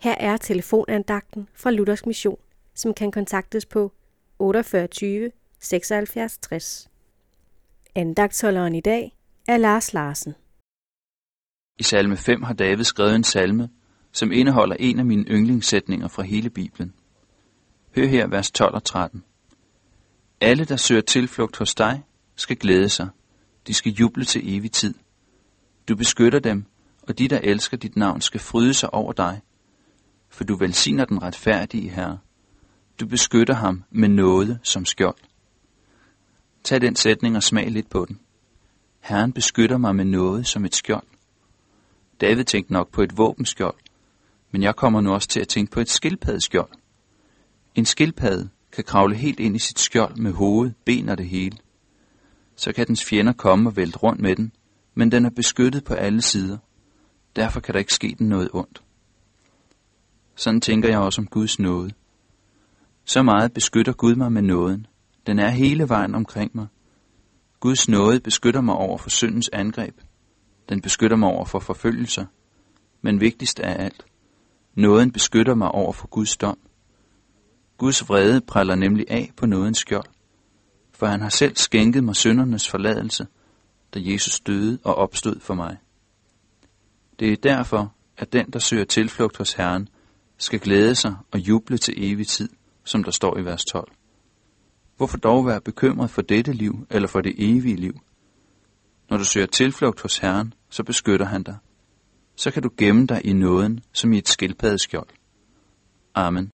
Her er telefonandagten fra Luthers Mission, som kan kontaktes på 48 76 60. Andagtholderen i dag er Lars Larsen. I salme 5 har David skrevet en salme, som indeholder en af mine yndlingssætninger fra hele Bibelen. Hør her vers 12 og 13. Alle, der søger tilflugt hos dig, skal glæde sig. De skal juble til evig tid. Du beskytter dem, og de, der elsker dit navn, skal fryde sig over dig. For du velsigner den retfærdige Herre. Du beskytter ham med noget som skjold. Tag den sætning og smag lidt på den. Herren beskytter mig med noget som et skjold. David tænkte nok på et våbenskjold, men jeg kommer nu også til at tænke på et skildpaddeskjold. En skildpadde kan kravle helt ind i sit skjold med hoved, ben og det hele. Så kan dens fjender komme og vælte rundt med den, men den er beskyttet på alle sider. Derfor kan der ikke ske den noget ondt. Sådan tænker jeg også om Guds nåde. Så meget beskytter Gud mig med nåden. Den er hele vejen omkring mig. Guds nåde beskytter mig over for syndens angreb. Den beskytter mig over for forfølgelser. Men vigtigst af alt, nåden beskytter mig over for Guds dom. Guds vrede præller nemlig af på nådens skjold, for han har selv skænket mig syndernes forladelse, da Jesus døde og opstod for mig. Det er derfor, at den, der søger tilflugt hos Herren, skal glæde sig og juble til evig tid, som der står i vers 12. Hvorfor dog være bekymret for dette liv eller for det evige liv? Når du søger tilflugt hos Herren, så beskytter han dig. Så kan du gemme dig i nåden som i et skildpaddeskjold. Amen.